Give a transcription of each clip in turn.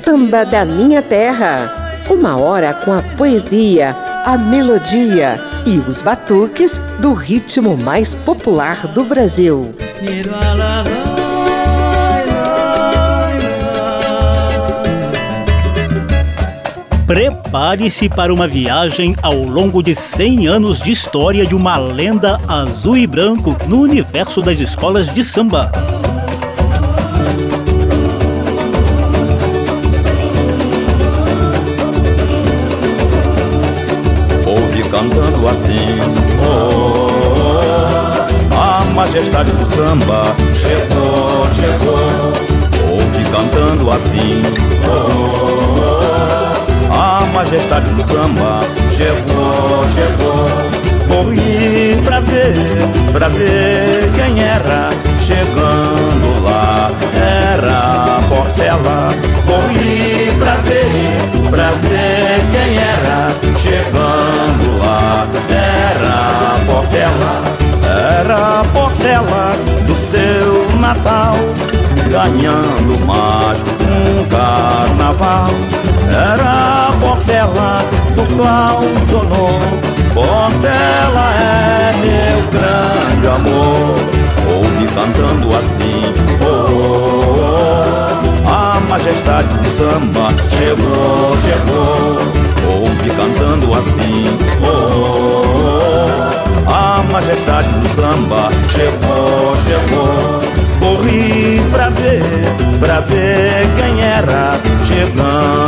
Samba da Minha Terra. Uma hora com a poesia, a melodia e os batuques do ritmo mais popular do Brasil. Prepare-se para uma viagem ao longo de 100 anos de história de uma lenda azul e branco no universo das escolas de samba. Ouvi cantando assim, oh, oh, oh, a majestade do samba chegou, chegou. Ouvi cantando assim, oh, oh majestade do samba chegou, chegou. Corri pra ver, pra ver quem era chegando lá. Era Portela. Corri pra ver, pra ver quem era chegando lá. Era Portela. Era Portela do seu Natal ganhando mais um carnaval. Era Portela do Claudionor. Portela é meu grande amor. Ouvi cantando assim, oh, oh, oh, a majestade do samba chegou, chegou. Ouvi cantando assim, oh, oh, a majestade do samba chegou, chegou. Corri pra ver, pra ver quem era chegando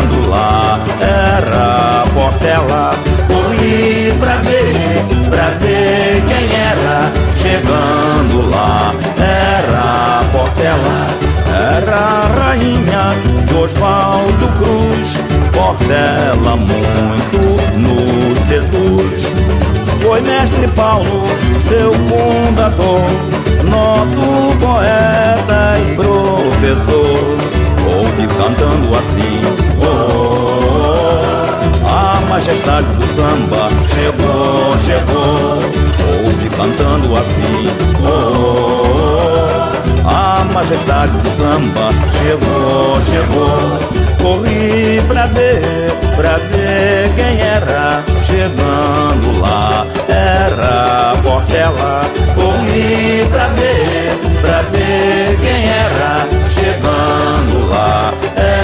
a Portela. Corri pra ver, pra ver quem era chegando lá. Era a Portela. Era a rainha de Osvaldo Cruz. Portela muito nos seduz. Foi mestre Paulo, seu fundador nosso poeta e professor, ouve cantando assim, majestade do samba chegou, chegou, ouve cantando assim, oh, oh, a majestade do samba chegou, chegou. Corri pra ver, pra ver quem era chegando lá. Era Portela. Corri pra ver, pra ver quem era chegando lá. Era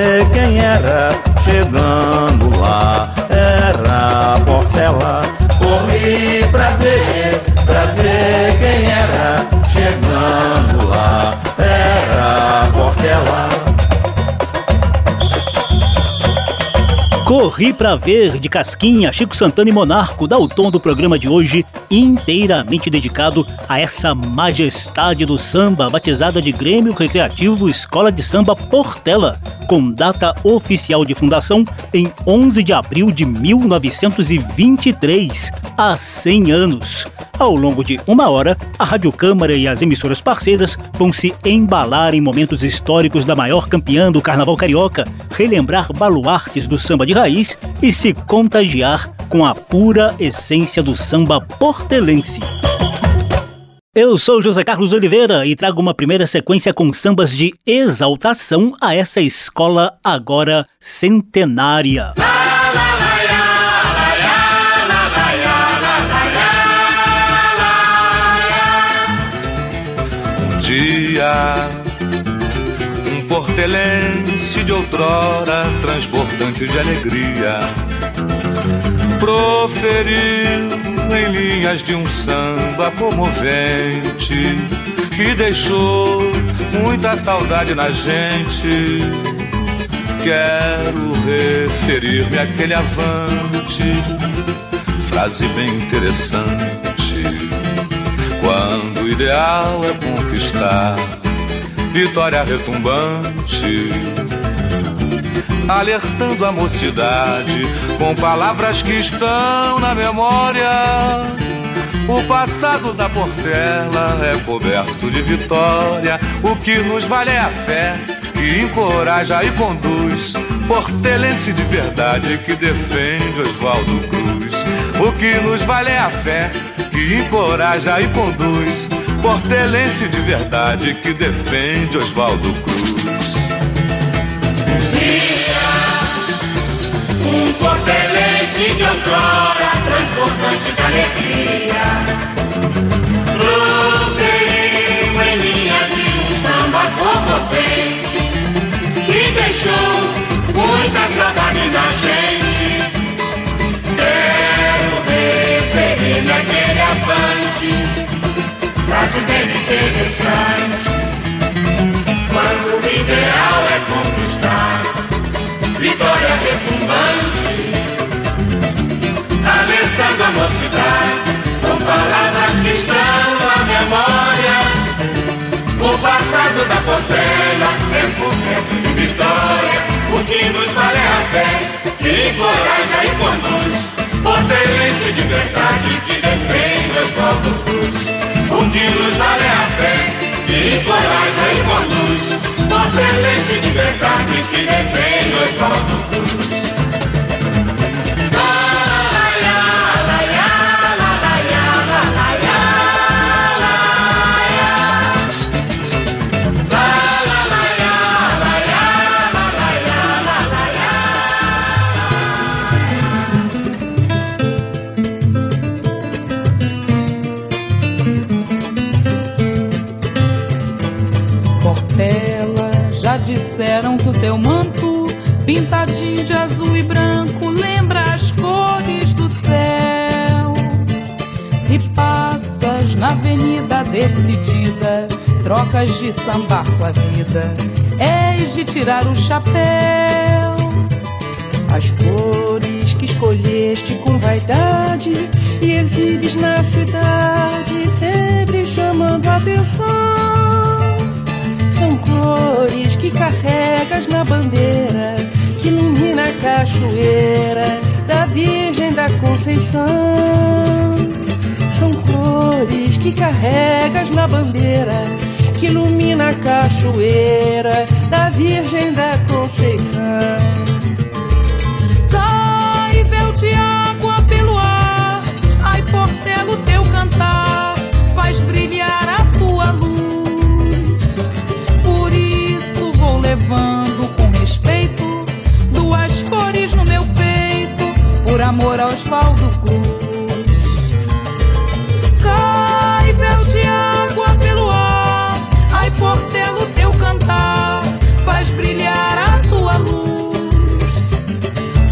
pra ver quem era chegando lá. Era Portela. Corri pra ver, pra ver quem era chegando lá era a Portela. Corri pra ver de Casquinha, Chico Santana e Monarco dá o tom do programa de hoje, inteiramente dedicado a essa majestade do samba, batizada de Grêmio Recreativo Escola de Samba Portela, com data oficial de fundação em 11 de abril de 1923, há 100 anos. Ao longo de uma hora, a Rádio Câmara e as emissoras parceiras vão se embalar em momentos históricos da maior campeã do Carnaval Carioca, relembrar baluartes do samba de raiz e se contagiar com a pura essência do samba portelense. Eu sou José Carlos Oliveira e trago uma primeira sequência com sambas de exaltação a essa escola agora centenária. dia. Um portelense de outrora, transbordante de alegria, proferiu em linhas de um samba comovente que deixou muita saudade na gente. Quero referir-me àquele avante, frase bem interessante quando o ideal é conquistar vitória retumbante, alertando a mocidade com palavras que estão na memória. O passado da Portela é coberto de vitória. O que nos vale é a fé que encoraja e conduz. Portelense de verdade que defende Oswaldo Cruz O que nos vale é a fé que encoraja e conduz. Portelense de verdade que defende Oswaldo Cruz. Um portelense de outrora, transportante de alegria. Proferiu em linha de um samba comovente que deixou muita saudade da gente. Mocidade com palavras que estão na memória. O passado da portela é momento de vitória. O que nos vale a fé, que encoraja e conduz. Portelense de verdade que defende os povos cruz. O que nos vale a fé, que encoraja e conduz. Portelense de verdade que defende os povos cruz. Pintadinho de azul e branco, lembra as cores do céu. Se passas na avenida decidida, trocas de sambar com a vida, és de tirar o chapéu. As cores que escolheste com vaidade e exibes na cidade, sempre chamando a atenção são cores que carregas na bandeira ilumina a cachoeira da Virgem da Conceição. São cores que carregas na bandeira que ilumina a cachoeira da Virgem da Conceição. Cai véu de água pelo ar, ai portelo teu cantar faz brilhar a tua luz levando com respeito cores no meu peito, por amor aos Osvaldo Cruz. Cai véu de água pelo ar, ai portelo teu cantar faz brilhar a tua luz.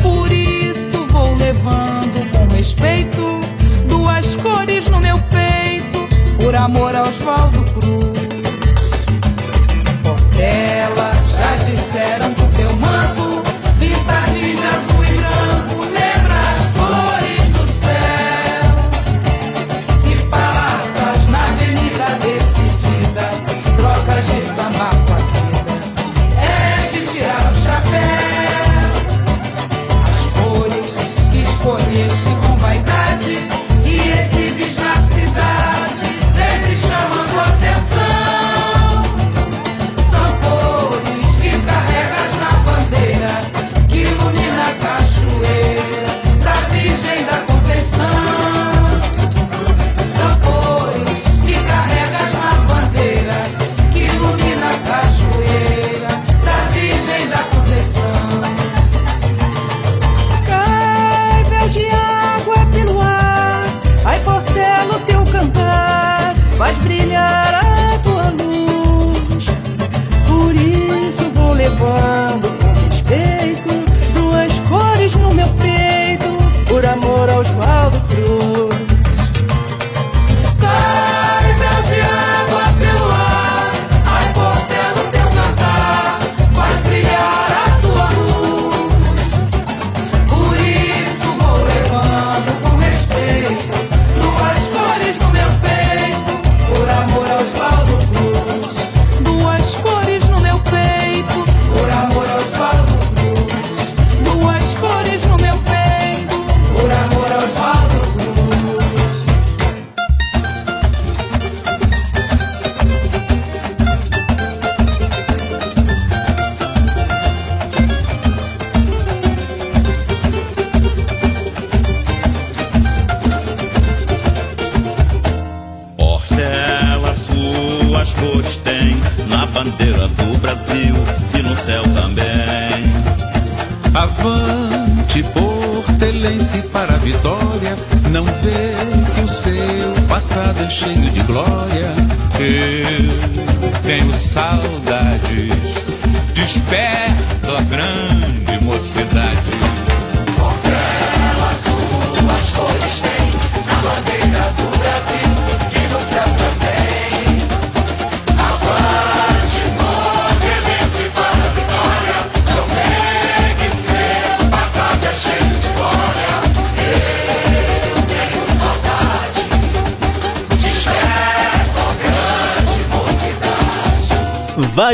Por isso vou levando com respeito duas cores no meu peito, por amor aos Osvaldo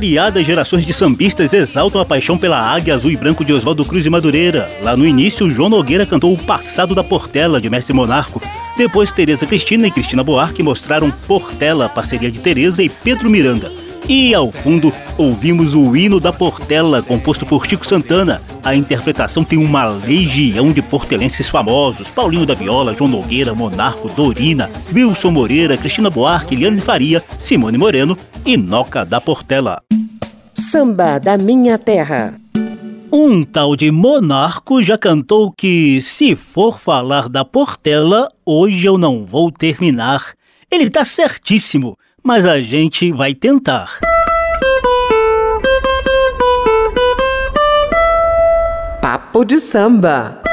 Variadas gerações de sambistas exaltam a paixão pela águia azul e branco de Oswaldo Cruz e Madureira. Lá no início, João Nogueira cantou O Passado da Portela, de Mestre Monarco. Depois, Tereza Cristina e Cristina Buarque mostraram Portela, parceria de Tereza e Pedro Miranda. E, ao fundo, ouvimos o hino da Portela, composto por Chico Santana. A interpretação tem uma legião de portelenses famosos: Paulinho da Viola, João Nogueira, Monarco, Dorina, Wilson Moreira, Cristina Buarque, Liane Faria, Simone Moreno e Noca da Portela. Samba da Minha Terra. Um tal de Monarco já cantou que, se for falar da Portela, hoje eu não vou terminar. Ele tá certíssimo, mas a gente vai tentar. Papo de samba.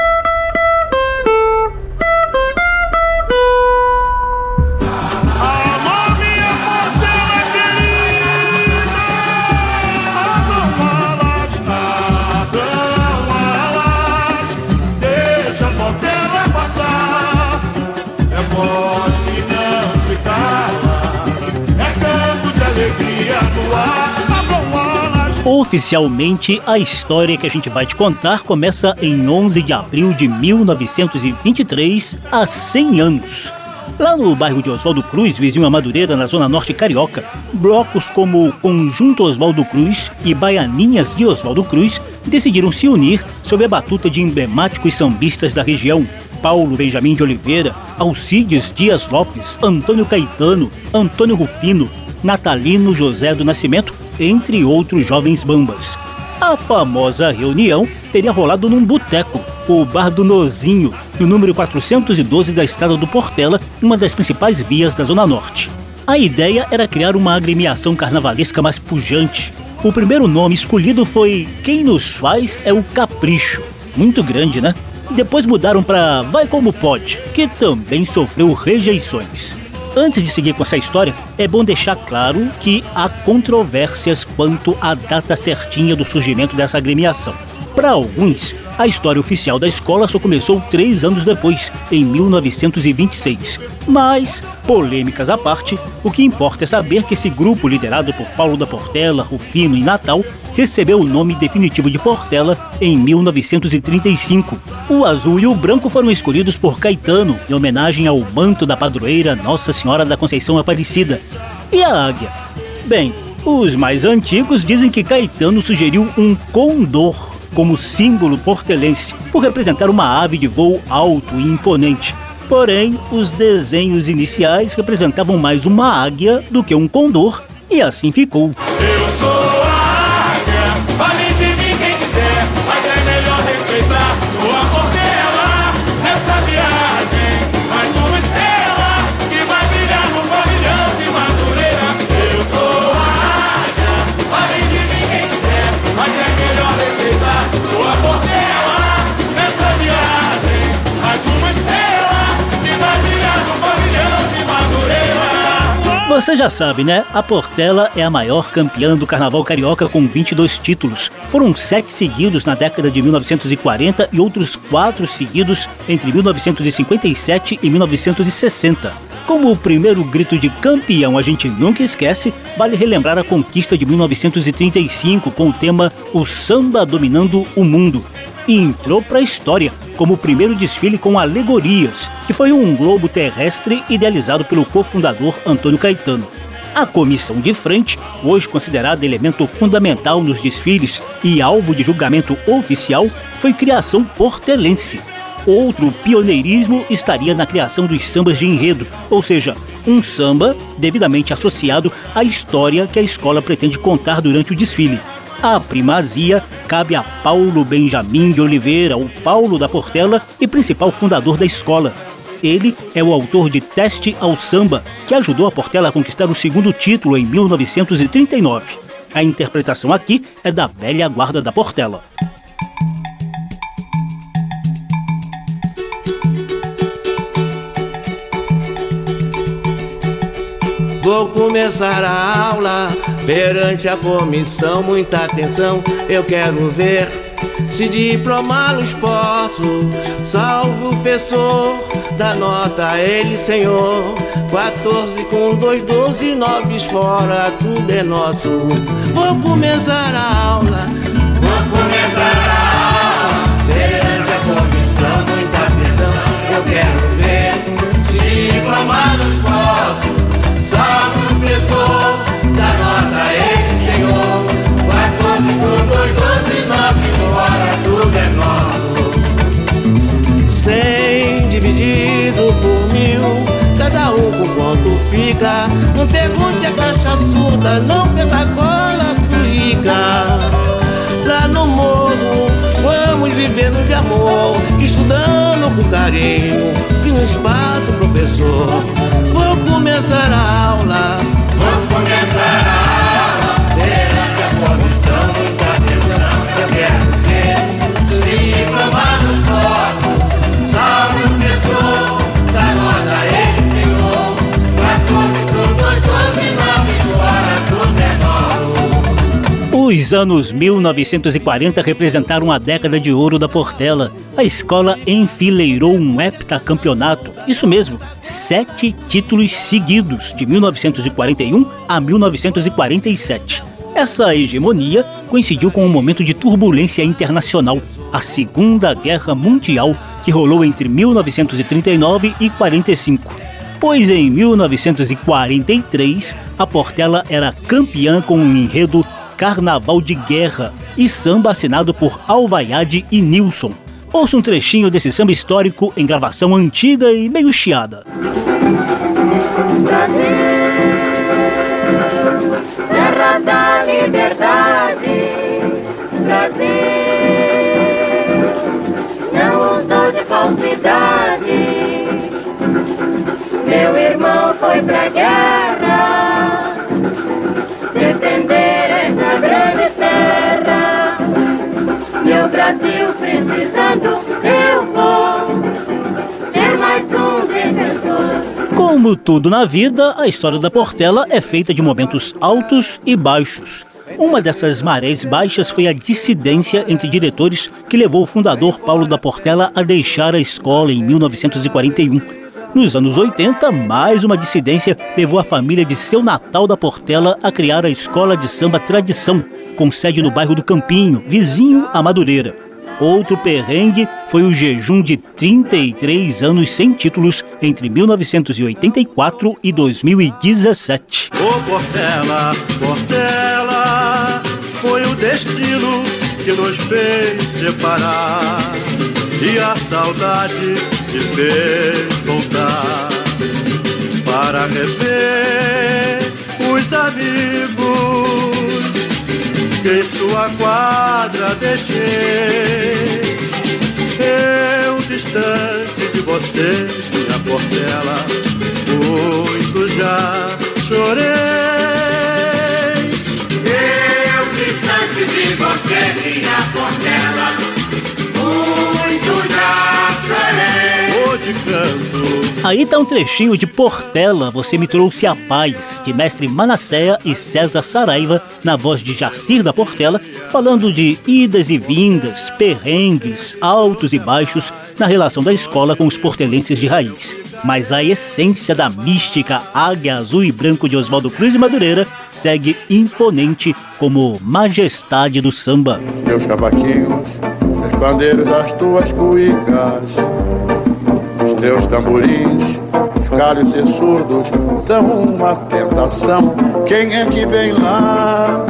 Oficialmente, a história que a gente vai te contar começa em 11 de abril de 1923, há 100 anos. Lá no bairro de Oswaldo Cruz, vizinho a Madureira, na zona norte carioca, blocos como Conjunto Oswaldo Cruz e Baianinhas de Oswaldo Cruz decidiram se unir sob a batuta de emblemáticos sambistas da região. Paulo Benjamin de Oliveira, Alcides Dias Lopes, Antônio Caetano, Antônio Rufino, Natalino José do Nascimento, entre outros jovens bambas. A famosa reunião teria rolado num boteco, o Bar do Nozinho, no número 412 da Estrada do Portela, uma das principais vias da Zona Norte. A ideia era criar uma agremiação carnavalesca mais pujante. O primeiro nome escolhido foi Quem Nos Faz é o Capricho. Muito grande, né? Depois mudaram para Vai Como Pode, que também sofreu rejeições. Antes de seguir com essa história, é bom deixar claro que há controvérsias quanto à data certinha do surgimento dessa agremiação. Para alguns, a história oficial da escola só começou três anos depois, em 1926. Mas, polêmicas à parte, o que importa é saber que esse grupo, liderado por Paulo da Portela, Rufino e Natal, recebeu o nome definitivo de Portela em 1935. O azul e o branco foram escolhidos por Caetano, em homenagem ao manto da padroeira Nossa Senhora da Conceição Aparecida. E a águia? Bem, os mais antigos dizem que Caetano sugeriu um condor como símbolo portelense, por representar uma ave de voo alto e imponente. Porém, os desenhos iniciais representavam mais uma águia do que um condor, e assim ficou. Você já sabe, né? A Portela é a maior campeã do carnaval carioca com 22 títulos. Foram sete seguidos na década de 1940 e outros quatro seguidos entre 1957 e 1960. Como o primeiro grito de campeão a gente nunca esquece, vale relembrar a conquista de 1935 com o tema O Samba Dominando o Mundo. E entrou para a história como o primeiro desfile com alegorias, que foi um globo terrestre idealizado pelo cofundador Antônio Caetano. A comissão de frente, hoje considerada elemento fundamental nos desfiles e alvo de julgamento oficial, foi criação portelense. Outro pioneirismo estaria na criação dos sambas de enredo, ou seja, um samba devidamente associado à história que a escola pretende contar durante o desfile. A primazia cabe a Paulo Benjamin de Oliveira, o Paulo da Portela e principal fundador da escola. Ele é o autor de Teste ao Samba, que ajudou a Portela a conquistar o segundo título em 1939. A interpretação aqui é da velha guarda da Portela. Vou começar a aula perante a comissão. Muita atenção, eu quero ver se diplomá-los posso. Salvo o professor da nota, ele senhor. 14 com dois, 12, nove fora, tudo é nosso. Vou começar a aula. Vou começar a aula perante a comissão. Muita atenção, eu quero ver se diplomá-los posso. Salve o professor fica. Não pergunte a caixa surda, não que essa cola fica. Lá no morro, vamos vivendo de amor, estudando com carinho. E no espaço, professor, vou começar a aula. Os anos 1940 representaram a década de ouro da Portela. A escola enfileirou um heptacampeonato, isso mesmo, sete títulos seguidos, de 1941 a 1947. Essa hegemonia coincidiu com um momento de turbulência internacional, a Segunda Guerra Mundial, que rolou entre 1939 e 45. Pois em 1943, a Portela era campeã com o enredo Carnaval de Guerra e samba assinado por Alvaiade e Nilson. Ouça um trechinho desse samba histórico em gravação antiga e meio chiada. Brasil precisando, eu vou ser mais um defensor. Como tudo na vida, a história da Portela é feita de momentos altos e baixos. Uma dessas marés baixas foi a dissidência entre diretores que levou o fundador Paulo da Portela a deixar a escola em 1941. Nos anos 80, mais uma dissidência levou a família de seu Natal da Portela a criar a escola de samba Tradição, com sede no bairro do Campinho, vizinho a Madureira. Outro perrengue foi o jejum de 33 anos sem títulos entre 1984 e 2017. Ô Portela, Portela, foi o destino que nos fez separar. E a saudade te fez voltar para rever os amigos que em sua quadra deixei. Eu distante de você, minha Portela, muito já chorei. Eu distante de você, minha Portela, Aí tá um trechinho de Portela, Você Me Trouxe a Paz, de mestre Manasséa e César Saraiva, na voz de Jacir da Portela, falando de idas e vindas, perrengues, altos e baixos na relação da escola com os portelenses de raiz. Mas a essência da mística águia azul e branco de Oswaldo Cruz e Madureira segue imponente como majestade do samba. Teus cavaquinhos, teus pandeiros, as tuas cuicas, teus tamborins, os galhos e surdos são uma tentação. Quem é que vem lá?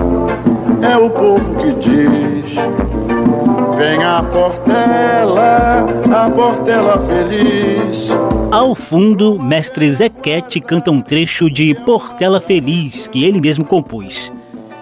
É o povo que diz. Vem a Portela, a Portela feliz. Ao fundo, mestre Zequete canta um trecho de Portela Feliz, que ele mesmo compôs.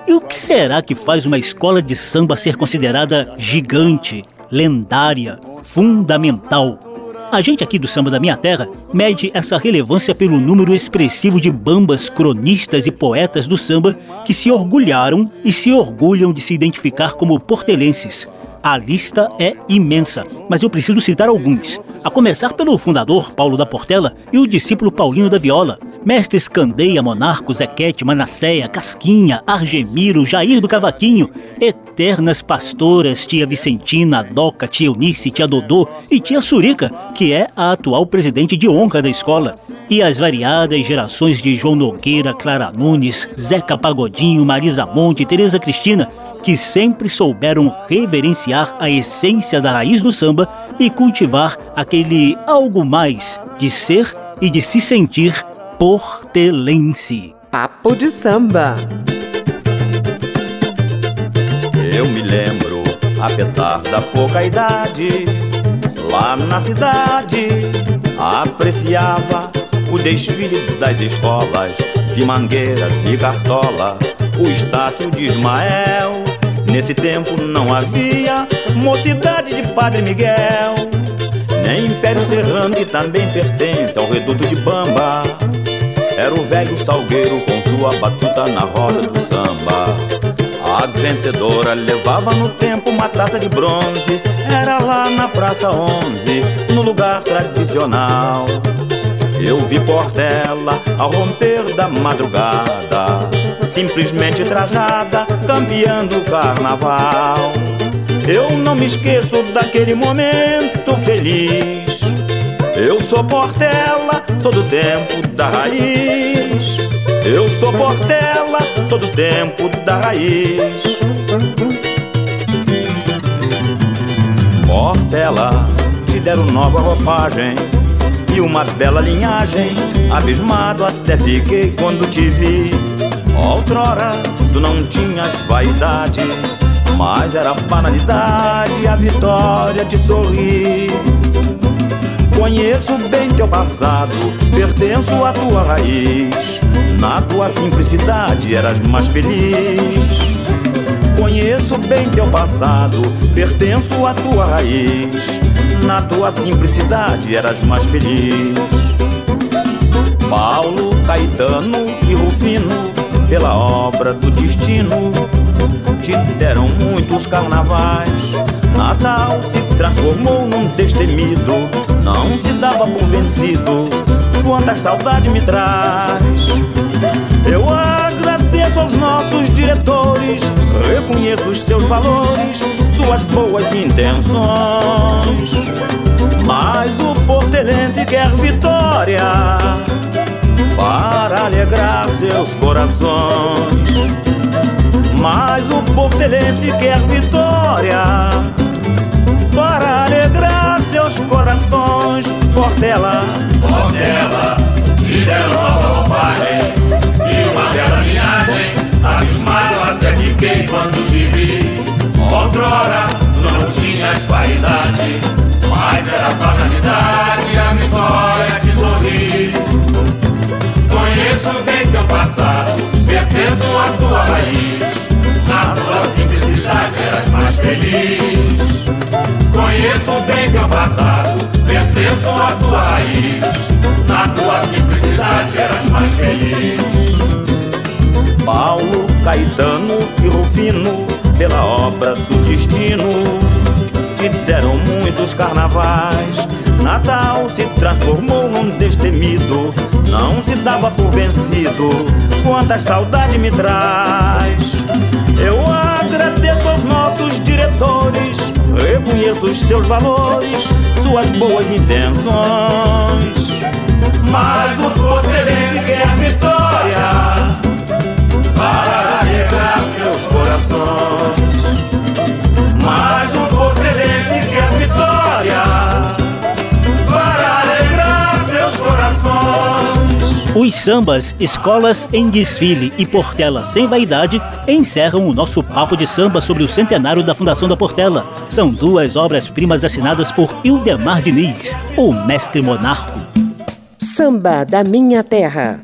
E o que será que faz uma escola de samba ser considerada gigante, lendária, fundamental? A gente aqui do Samba da Minha Terra mede essa relevância pelo número expressivo de bambas, cronistas e poetas do samba que se orgulharam e se orgulham de se identificar como portelenses. A lista é imensa, mas eu preciso citar alguns. A começar pelo fundador Paulo da Portela e o discípulo Paulinho da Viola, Mestres Candeia, Monarco, Zequete, Manasséia, Casquinha, Argemiro, Jair do Cavaquinho, eternas pastoras, tia Vicentina, Doca, tia Eunice, tia Dodô e tia Surica, que é a atual presidente de honra da escola, e as variadas gerações de João Nogueira, Clara Nunes, Zeca Pagodinho, Marisa Monte Tereza Cristina, que sempre souberam reverenciar a essência da raiz do samba e cultivar aquele algo mais de ser e de se sentir portelense. Papo de samba. Eu me lembro, apesar da pouca idade, lá na cidade, apreciava o desfile das escolas de Mangueira e Cartola, o Estácio de Ismael. Nesse tempo não havia mocidade de Padre Miguel, nem Império Serrano que também pertence ao reduto de Bamba. Era o velho salgueiro com sua batuta na roda do samba. A vencedora levava no tempo uma taça de bronze. Era lá na Praça 11, no lugar tradicional. Eu vi Portela ao romper da madrugada, simplesmente trajada, campeando o carnaval. Eu não me esqueço daquele momento feliz. Eu sou Portela, sou do tempo da raiz. Eu sou Portela, sou do tempo da raiz. Portela, te deram nova roupagem e uma bela linhagem. Abismado até fiquei quando te vi. Outrora, tu não tinhas vaidade, mas era banalidade a vitória de sorrir. Conheço bem teu passado, pertenço à tua raiz. Na tua simplicidade eras mais feliz. Conheço bem teu passado, pertenço à tua raiz. Na tua simplicidade eras mais feliz. Paulo, Caetano e Rufino, pela obra do destino, te deram muitos carnavais. Natal se transformou num destemido, não se dava por vencido. Quanta saudade me traz. Eu agradeço aos nossos diretores, reconheço os seus valores, suas boas intenções. Mas o portelense quer vitória para alegrar seus corações. Mas o portelense quer vitória seus corações. Portela, Portela, te deram nova roupagem e uma bela linhagem. Abismado até fiquei quando te vi. Outrora não tinhas vaidade, mas era banalidade a vitória te sorrir. Conheço bem teu passado, pertenço à tua raiz. Na tua simplicidade eras mais feliz. Conheço bem teu passado, pertenço à tua raiz. Na tua simplicidade eras mais feliz. Paulo, Caetano e Rufino, pela obra do destino, te deram muitos carnavais. Natal se transformou num destemido, não se dava por vencido. Quantas saudade me traz. Eu agradeço aos nossos diretores, reconheço os seus valores, suas boas intenções. Mas o portelense quer vitória para alegrar seus corações. Mas o Os sambas Escolas em Desfile e Portela Sem Vaidade encerram o nosso papo de samba sobre o centenário da Fundação da Portela. São duas obras-primas assinadas por Ildemar Diniz, o mestre monarco. Samba da Minha Terra.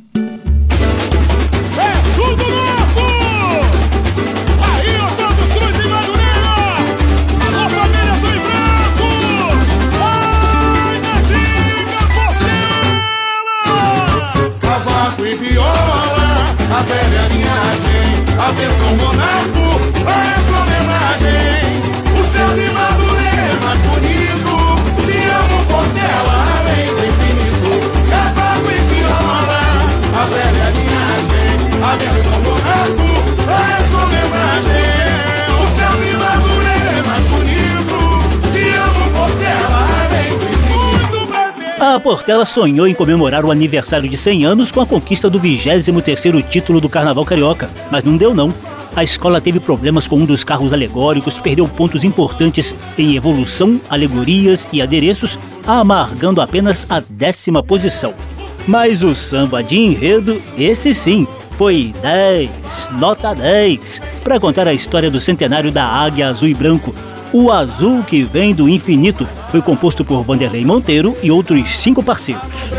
Linhagem, a versão Portela sonhou em comemorar o aniversário de 100 anos com a conquista do 23º título do Carnaval Carioca, mas não deu não. A escola teve problemas com um dos carros alegóricos, perdeu pontos importantes em evolução, alegorias e adereços, amargando apenas a décima posição. Mas o samba de enredo, esse sim, foi 10, nota 10, para contar a história do centenário da Águia Azul e Branco, o Azul que Vem do Infinito foi composto por Vanderlei Monteiro e outros cinco parceiros.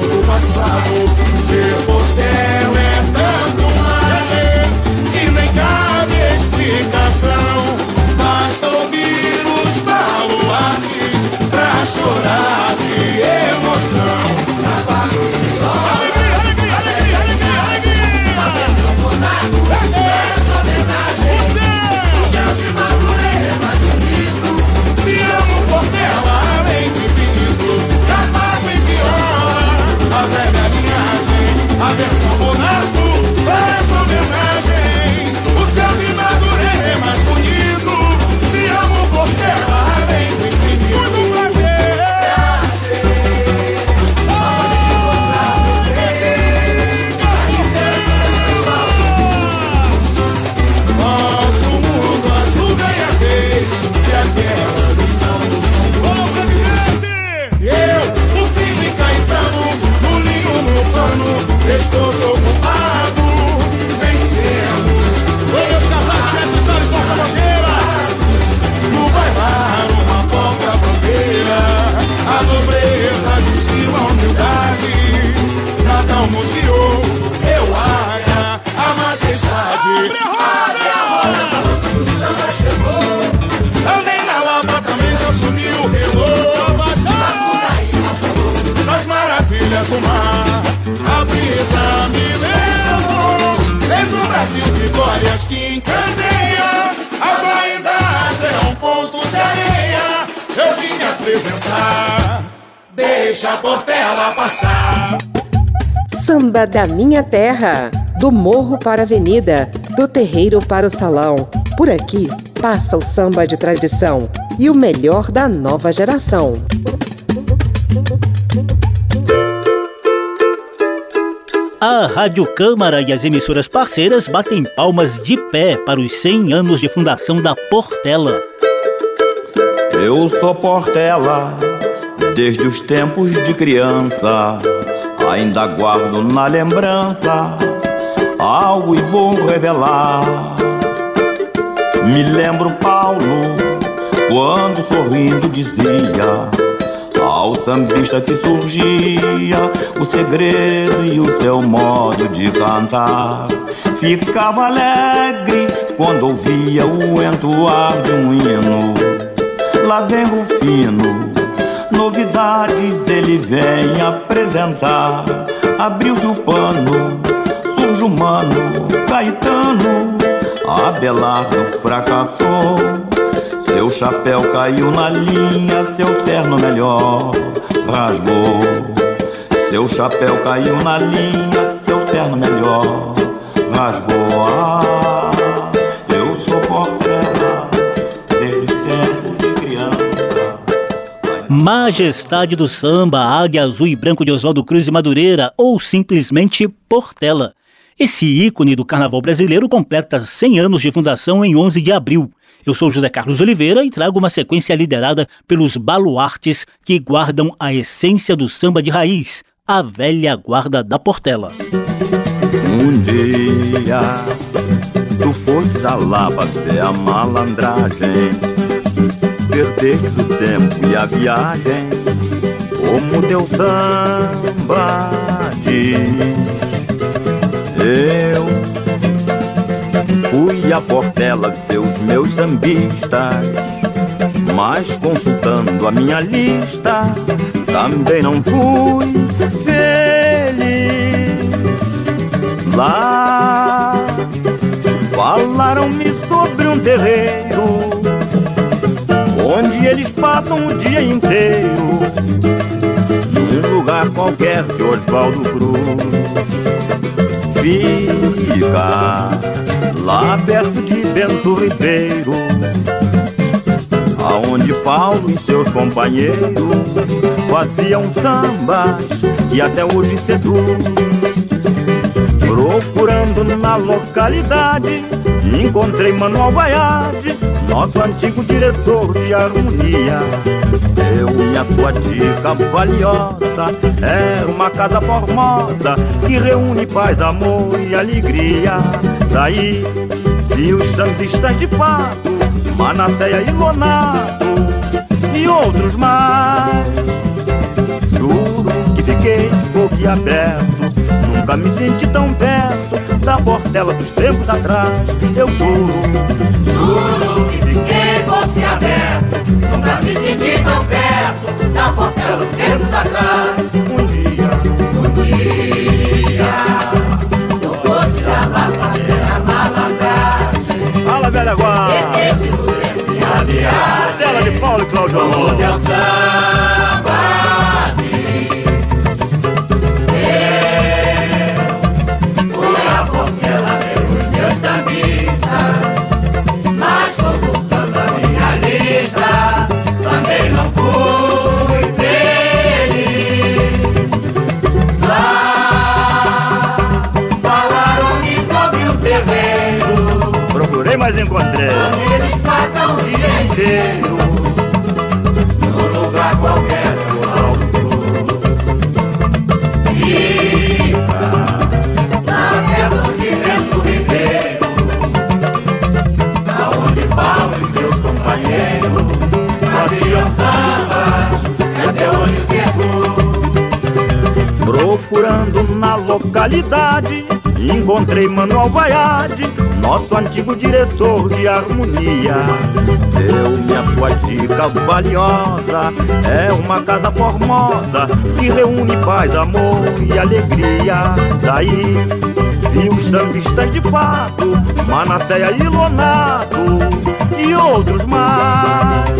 O vapor do passado Ser portela é tanto mais Que nem cabe explicação. Basta ouvir os baluartes Pra chorar Deixa a portela passar Samba da Minha Terra. Do morro para a avenida, do terreiro para o salão. Por aqui passa o samba de tradição e o melhor da nova geração. A Rádio Câmara e as emissoras parceiras batem palmas de pé para os 100 anos de fundação da Portela. Eu sou Portela, desde os tempos de criança. Ainda guardo na lembrança algo e vou revelar. Me lembro Paulo, quando sorrindo dizia ao sambista que surgia o segredo e o seu modo de cantar. Ficava alegre quando ouvia o entoar de um hino. Lá vem Rufino, ele vem apresentar. Abriu-se o pano cujo mano Caetano Abelardo fracassou. Seu chapéu caiu na linha, seu terno melhor rasgou. Seu chapéu caiu na linha, seu terno melhor rasgou. Ah, Majestade do Samba, Águia Azul e Branco de Oswaldo Cruz e Madureira, ou simplesmente Portela. Esse ícone do carnaval brasileiro completa 100 anos de fundação em 11 de abril. Eu sou José Carlos Oliveira e trago uma sequência liderada pelos baluartes que guardam a essência do samba de raiz, a velha guarda da Portela. Um dia tu fostes a lava ver a malandragem, perdestes o tempo e a viagem, como teu samba diz. Eu fui a Portela ver os meus sambistas, mas consultando a minha lista, também não fui feliz. Lá falaram-me sobre um terreiro, onde eles passam o dia inteiro, num lugar qualquer de Oswaldo Cruz fica lá perto de Bento Ribeiro, aonde Paulo e seus companheiros faziam sambas que até hoje seduz. Procurando na localidade, encontrei Manuel Baiade, nosso antigo diretor de harmonia. Eu e a sua dica valiosa Era uma casa formosa Que reúne paz, amor e alegria. Daí vi os sambistas de fato Manasseia e Lonato E outros mais. Juro que fiquei boquiaberto Nunca me senti tão perto da portela dos tempos atrás. Eu juro Juro boquiaberto Nunca me senti tão perto da portela dos tempos atrás. Um dia, um dia, eu fosse lá lá fazer a malandragem. Fala, velha guarda. Perdeste do tempo e a viagem. Tela de Paulo e Cláudio Como encontrei Manuel Baiade, nosso antigo diretor de harmonia. Deu-me a sua dica valiosa, é uma casa formosa que reúne paz, amor e alegria. Daí vi os sambistas de fato, Manasseia e Lonato e outros mais.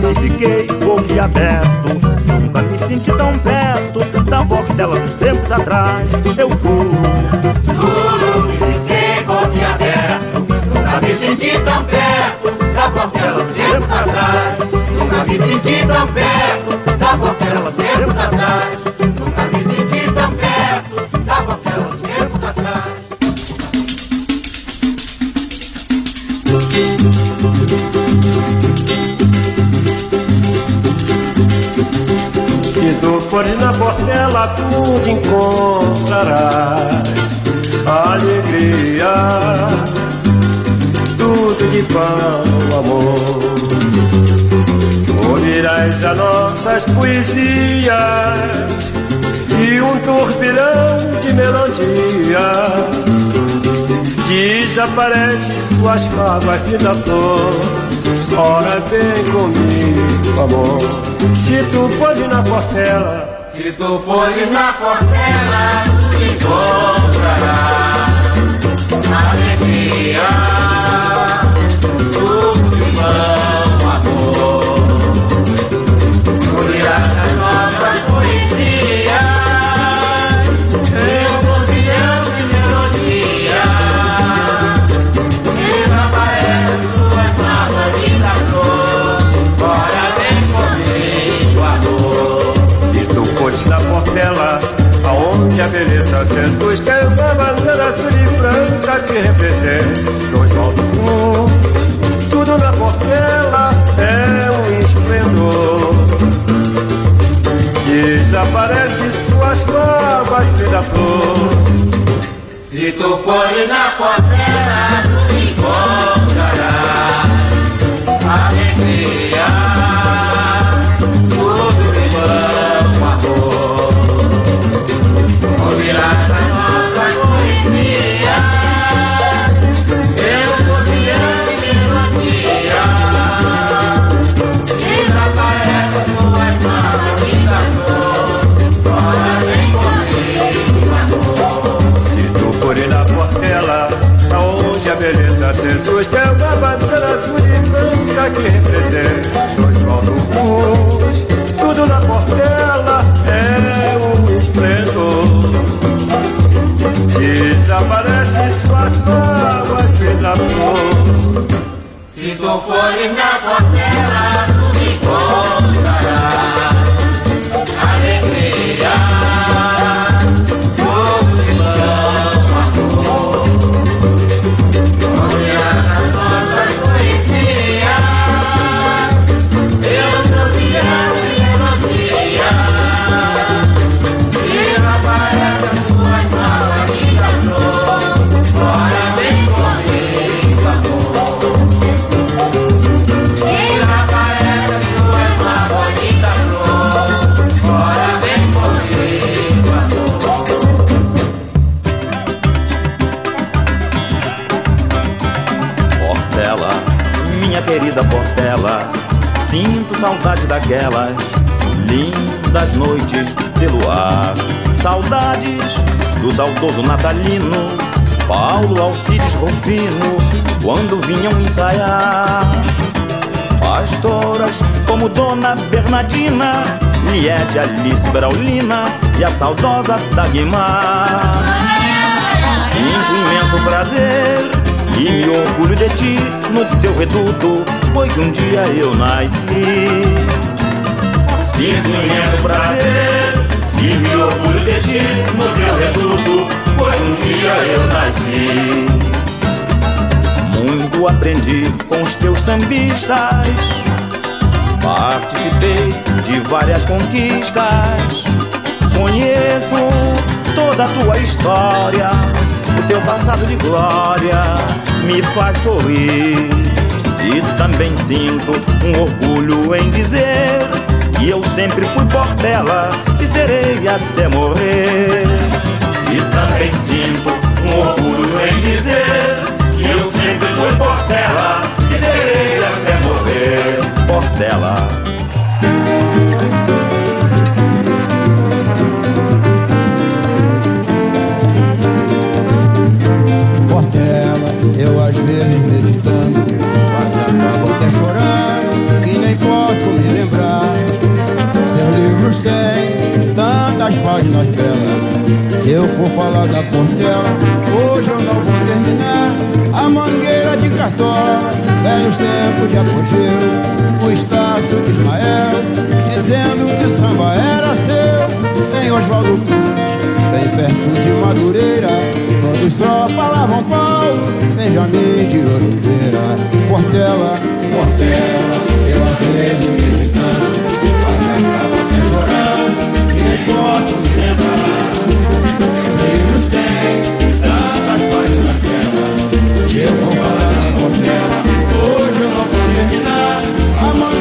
Que fiquei boquiaberto Nunca me senti tão perto portela dos tempos atrás Eu juro Juro que fiquei boquiaberto, nunca me senti tão perto da portela dos tempos atrás. Nunca me senti tão perto da portela dos tempos atrás. Portela, tu te encontrarás alegria, tudo de pão, amor. Ouvirás as nossas poesias e um turbilhão de melodia. Desaparece suas favas de da flor. Ora vem comigo, amor. Se tu fores na portela, Se tu fores na portela, Pois quero uma bandeira azul e branca que representa Dois Valdo Tudo na portela é um esplendor. Desaparece suas barbas da flor. Se tu for na portela tu encontrarás Alegria. Tudo que bom amor. Ouvirás Gostava é daquela surinanca que representa Dois volumos Tudo na portela é um esplendor. Desaparece suas provas, e da flor Se tu fores na saudoso natalino, Paulo Alcides Rufino, quando vinham ensaiar. Pastoras como Dona Bernardina, Liette, Alice Braulina e a saudosa Dagmar. Sinto imenso prazer e me orgulho de ti no teu reduto, foi que um dia eu nasci. Sinto imenso prazer e me orgulho de ti no teu reduto Foi um dia eu nasci. Muito aprendi com os teus sambistas. Participei de várias conquistas. Conheço toda a tua história. O teu passado de glória me faz sorrir. E também sinto um orgulho em dizer e eu sempre fui portela e serei até morrer. E também sinto um orgulho em dizer que eu sempre fui portela e serei até morrer. Portela. Livros têm tantas páginas belas. Se eu for falar da Portela, hoje eu não vou terminar. A mangueira de cartola, velhos tempos de apogeu. O Estácio de Ismael, dizendo que samba era seu. Tem Oswaldo Cruz, bem perto de Madureira. Todos só falavam Paulo, Benjamin de Oliveira. Portela, Portela, eu às vezes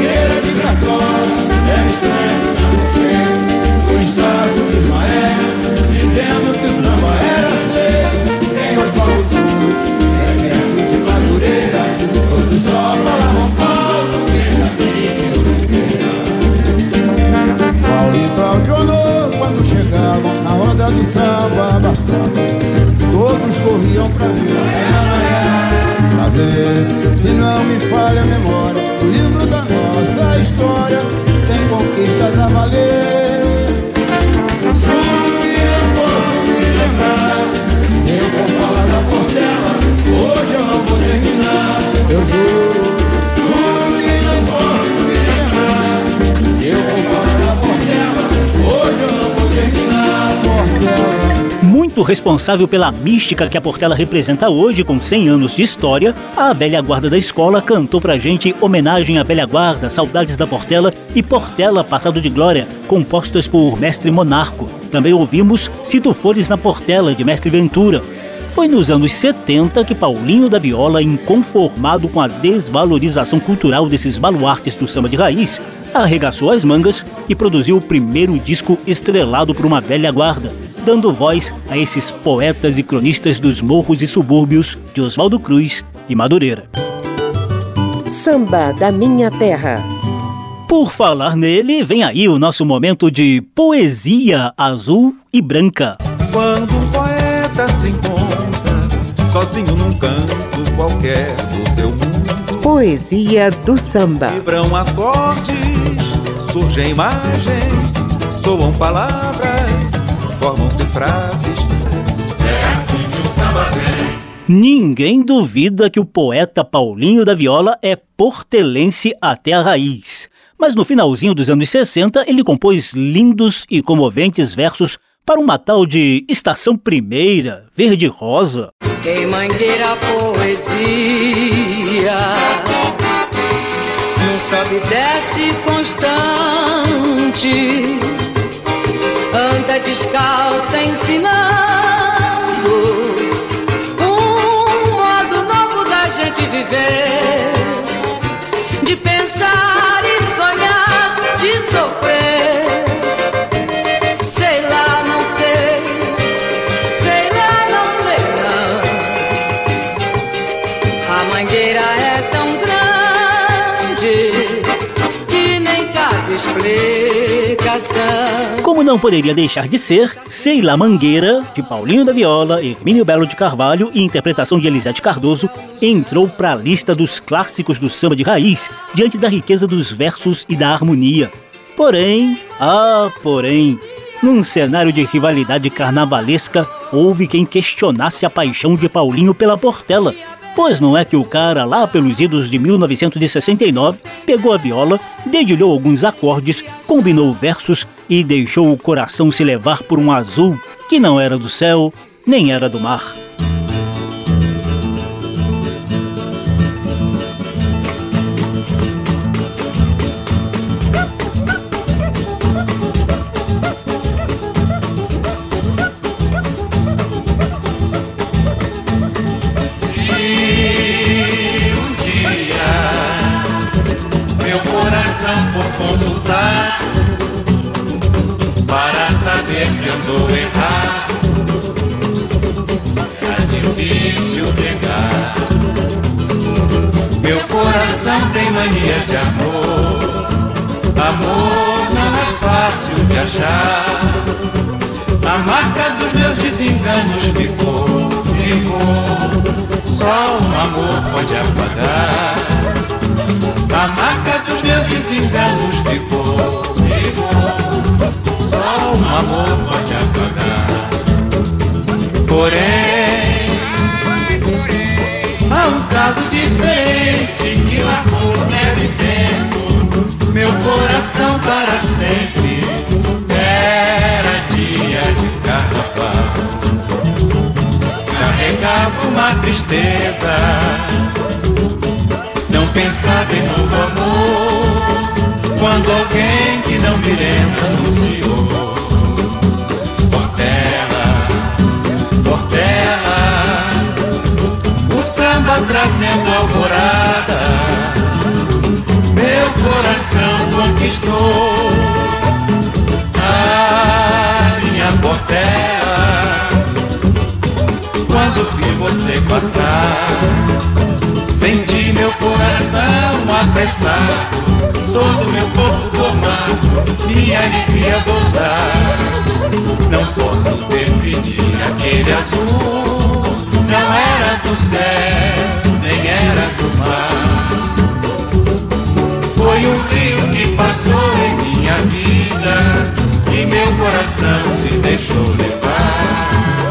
A mangueira de cartola é estranho na mochila. O Estácio de Ismael dizendo que o samba era seu. Tem Oswaldo Cruz, é perto de Madureira. Todos só responsável pela mística que a Portela representa hoje, com 100 anos de história, a velha guarda da escola cantou pra gente homenagem à velha guarda, Saudades da Portela e Portela Passado de Glória, compostas por Mestre Monarco. Também ouvimos Se Tu Fores na Portela, de Mestre Ventura. Foi nos anos 70 que Paulinho da Viola, inconformado com a desvalorização cultural desses baluartes do samba de raiz, arregaçou as mangas e produziu o primeiro disco estrelado por uma velha guarda, dando voz a esses poetas e cronistas dos morros e subúrbios de Oswaldo Cruz e Madureira. Samba da Minha Terra. Por falar nele, vem aí o nosso momento de poesia azul e branca. Quando um poeta se encontra sozinho num canto qualquer do seu mundo, Poesia do samba. vibram acordes, surgem imagens, soam palavras, formam-se frases. É assim que o samba vem. Ninguém duvida que o poeta Paulinho da Viola é portelense até a raiz. Mas no finalzinho dos anos 60, ele compôs lindos e comoventes versos para uma tal de Estação Primeira, Verde Rosa. Em Mangueira poesia Num sobe desce constante Anda descalça ensinando Um modo novo da gente viver De pensar e sonhar, de sofrer Sei lá, não sei Sei lá, não sei não. A mangueira é tão grande que nem cabe explicação. Como não poderia deixar de ser, Sei lá Mangueira, de Paulinho da Viola, Hermínio Belo de Carvalho e interpretação de Elisete Cardoso, entrou para a lista dos clássicos do samba de raiz, diante da riqueza dos versos e da harmonia. Porém, ah, porém, num cenário de rivalidade carnavalesca, houve quem questionasse a paixão de Paulinho pela Portela. Pois não é que o cara, lá pelos idos de 1969, pegou a viola, dedilhou alguns acordes, combinou versos e deixou o coração se levar por um azul que não era do céu, nem era do mar. Tem mania de amor, amor não é fácil de achar. A marca dos meus desenganos ficou, ficou. Só um amor pode apagar. A marca dos meus desenganos ficou, ficou. Só um amor pode apagar. Porém, um caso diferente que marcou neve tempo. Meu coração para sempre era dia de carnaval carregava uma tristeza. Não pensava em novo amor quando alguém que não me lembra anunciou. Trazendo alvorada. Meu coração conquistou a minha Portela quando vi você passar. Senti meu coração apressar, todo meu corpo tomar, minha alegria voltar. Não posso definir aquele azul, do céu, nem era do mar. Foi um rio que passou em minha vida e meu coração se deixou levar.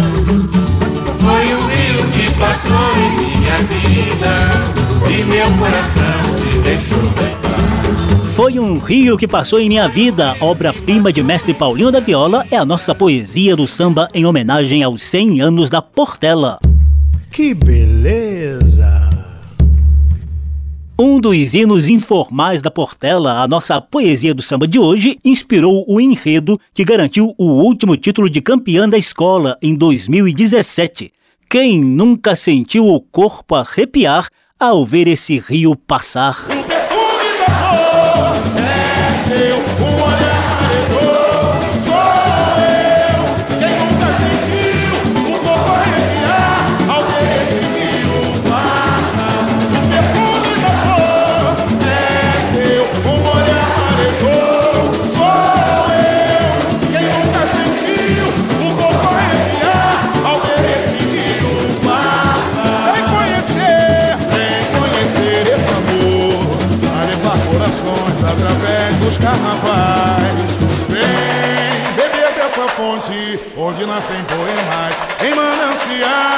Foi um rio que passou em minha vida e meu coração se deixou levar. Foi um rio que passou em minha vida, obra-prima de mestre Paulinho da Viola, é a nossa poesia do samba em homenagem aos 100 anos da Portela. Que beleza! Um dos hinos informais da Portela, a nossa poesia do samba de hoje, inspirou o enredo que garantiu o último título de campeã da escola em 2017. Quem nunca sentiu o corpo arrepiar ao ver esse rio passar? Vem onde nascem poemas em mananciais.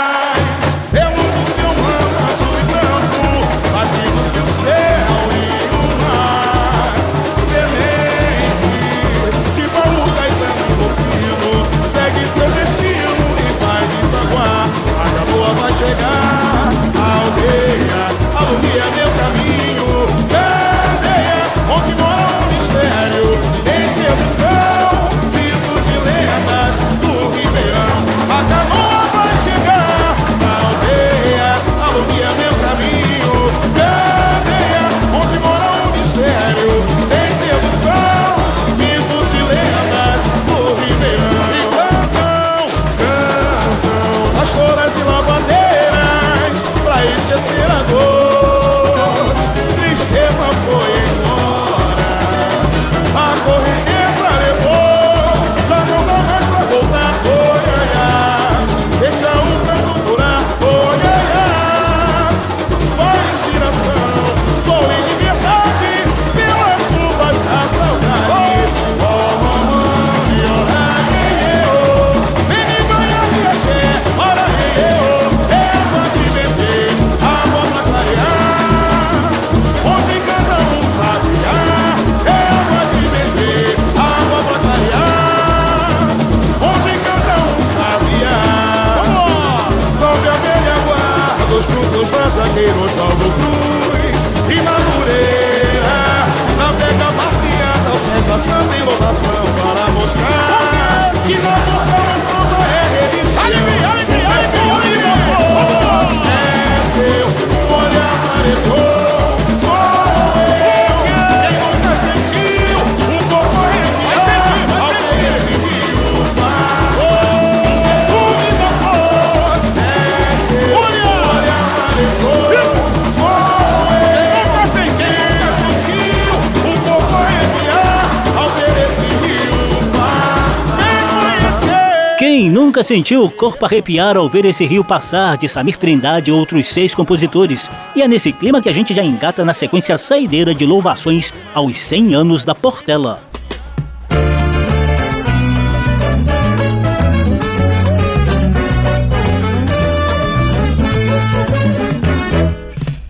Sentiu o corpo arrepiar ao ver esse rio passar, de Samir Trindade e outros seis compositores? E é nesse clima que a gente já engata na sequência saideira de louvações aos 100 anos da Portela.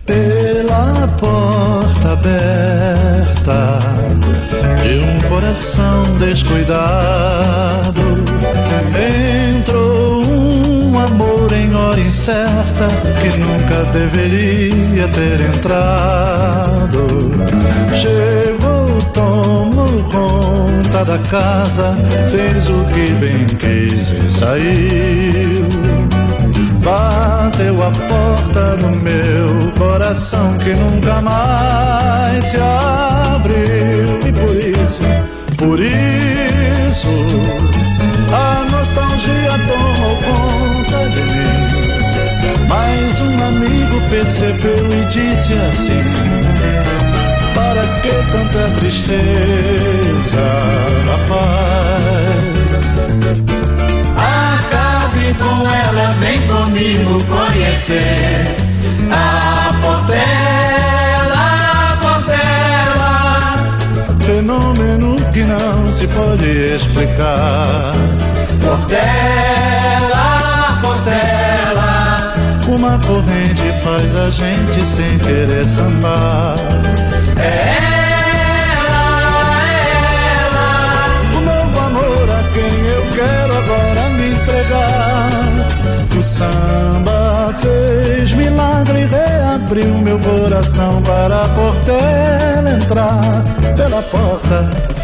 pela porta aberta de um coração descuidado deveria ter entrado. Chegou, tomou conta da casa, fez o que bem quis e saiu. Bateu a porta no meu coração que nunca mais se abriu. E por isso, por isso, percebeu e disse assim: Para que tanta tristeza, rapaz? Acabe com ela, vem comigo conhecer a Portela, Portela. Fenômeno que não se pode explicar. Portela, Uma corrente faz a gente sem querer sambar. É ela, é ela. O novo amor a quem eu quero agora me entregar. O samba fez milagre, reabriu meu coração para a Portela entrar pela porta.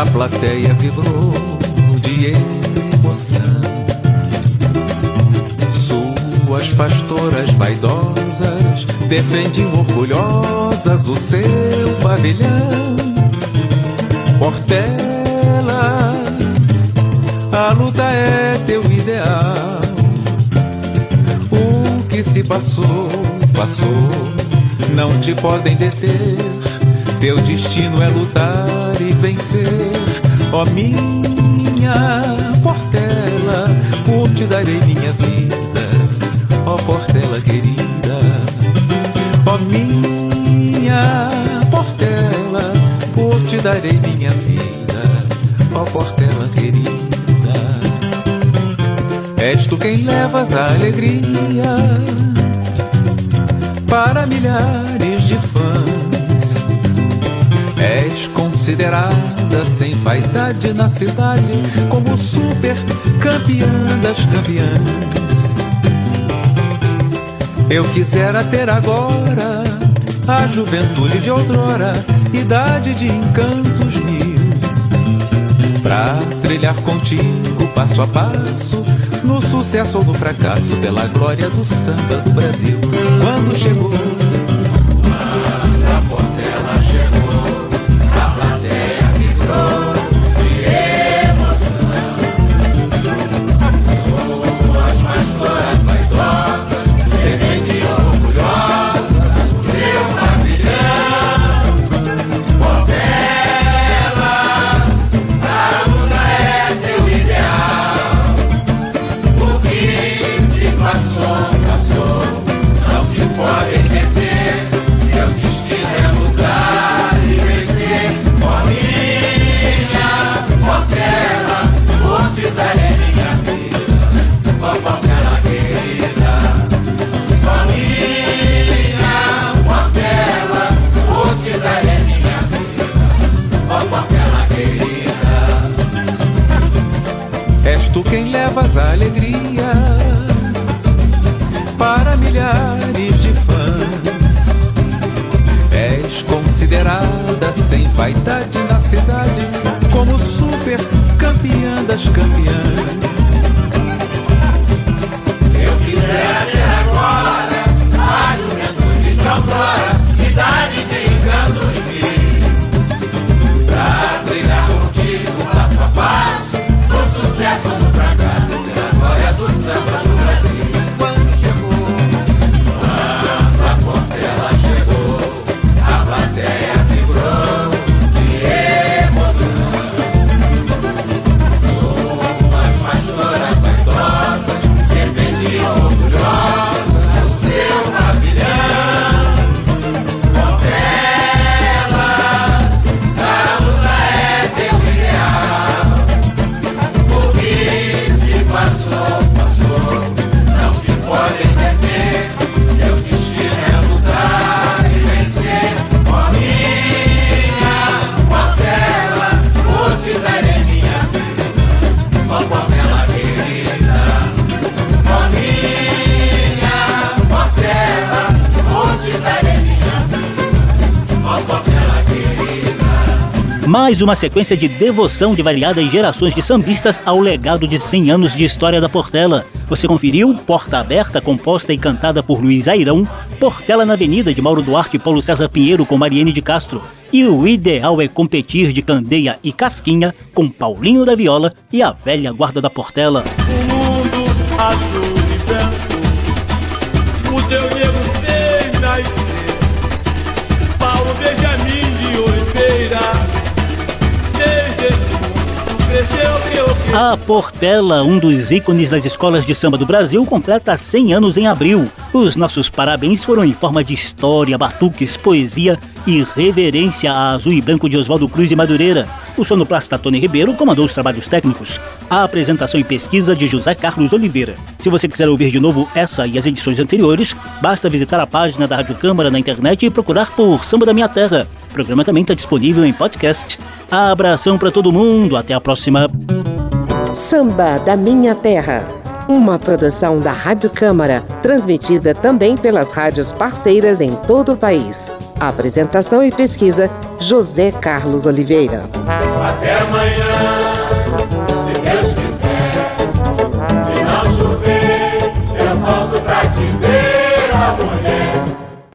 A plateia vibrou de emoção. Suas pastoras vaidosas defendiam orgulhosas o seu pavilhão. Portela, a luta é teu ideal. O que se passou, passou não te podem deter. Teu destino é lutar e vencer. Ó minha Portela, por te darei minha vida. Ó Portela querida, ó minha Portela, por te darei minha vida. Ó Portela querida, és tu quem levas a alegria para milhares de fãs. Considerada sem vaidade na cidade como super campeã das campeãs. Eu quisera ter agora a juventude de outrora, idade de encantos mil, pra trilhar contigo passo a passo no sucesso ou no fracasso, pela glória do samba do Brasil. Quando chegou, Mais uma sequência de devoção de variadas gerações de sambistas ao legado de 100 anos de história da Portela. Você conferiu Porta Aberta, composta e cantada por Luiz Airão, Portela na Avenida, de Mauro Duarte e Paulo César Pinheiro, com Mariene de Castro, e O Ideal é Competir, de Candeia e Casquinha, com Paulinho da Viola e a velha guarda da Portela. O mundo azul e branco, o teu negro A Portela, um dos ícones das escolas de samba do Brasil, completa 100 anos em abril. Os nossos parabéns foram em forma de história, batuques, poesia e reverência a Azul e Branco de Oswaldo Cruz e Madureira. O sonoplasta Tony Ribeiro comandou os trabalhos técnicos. A apresentação e pesquisa de José Carlos Oliveira. Se você quiser ouvir de novo essa e as edições anteriores, basta visitar a página da Rádio Câmara na internet e procurar por Samba da Minha Terra. O programa também está disponível em podcast. Abração para todo mundo, até a próxima. Samba da Minha Terra. Uma produção da Rádio Câmara, transmitida também pelas rádios parceiras em todo o país. Apresentação e pesquisa: José Carlos Oliveira. Até amanhã.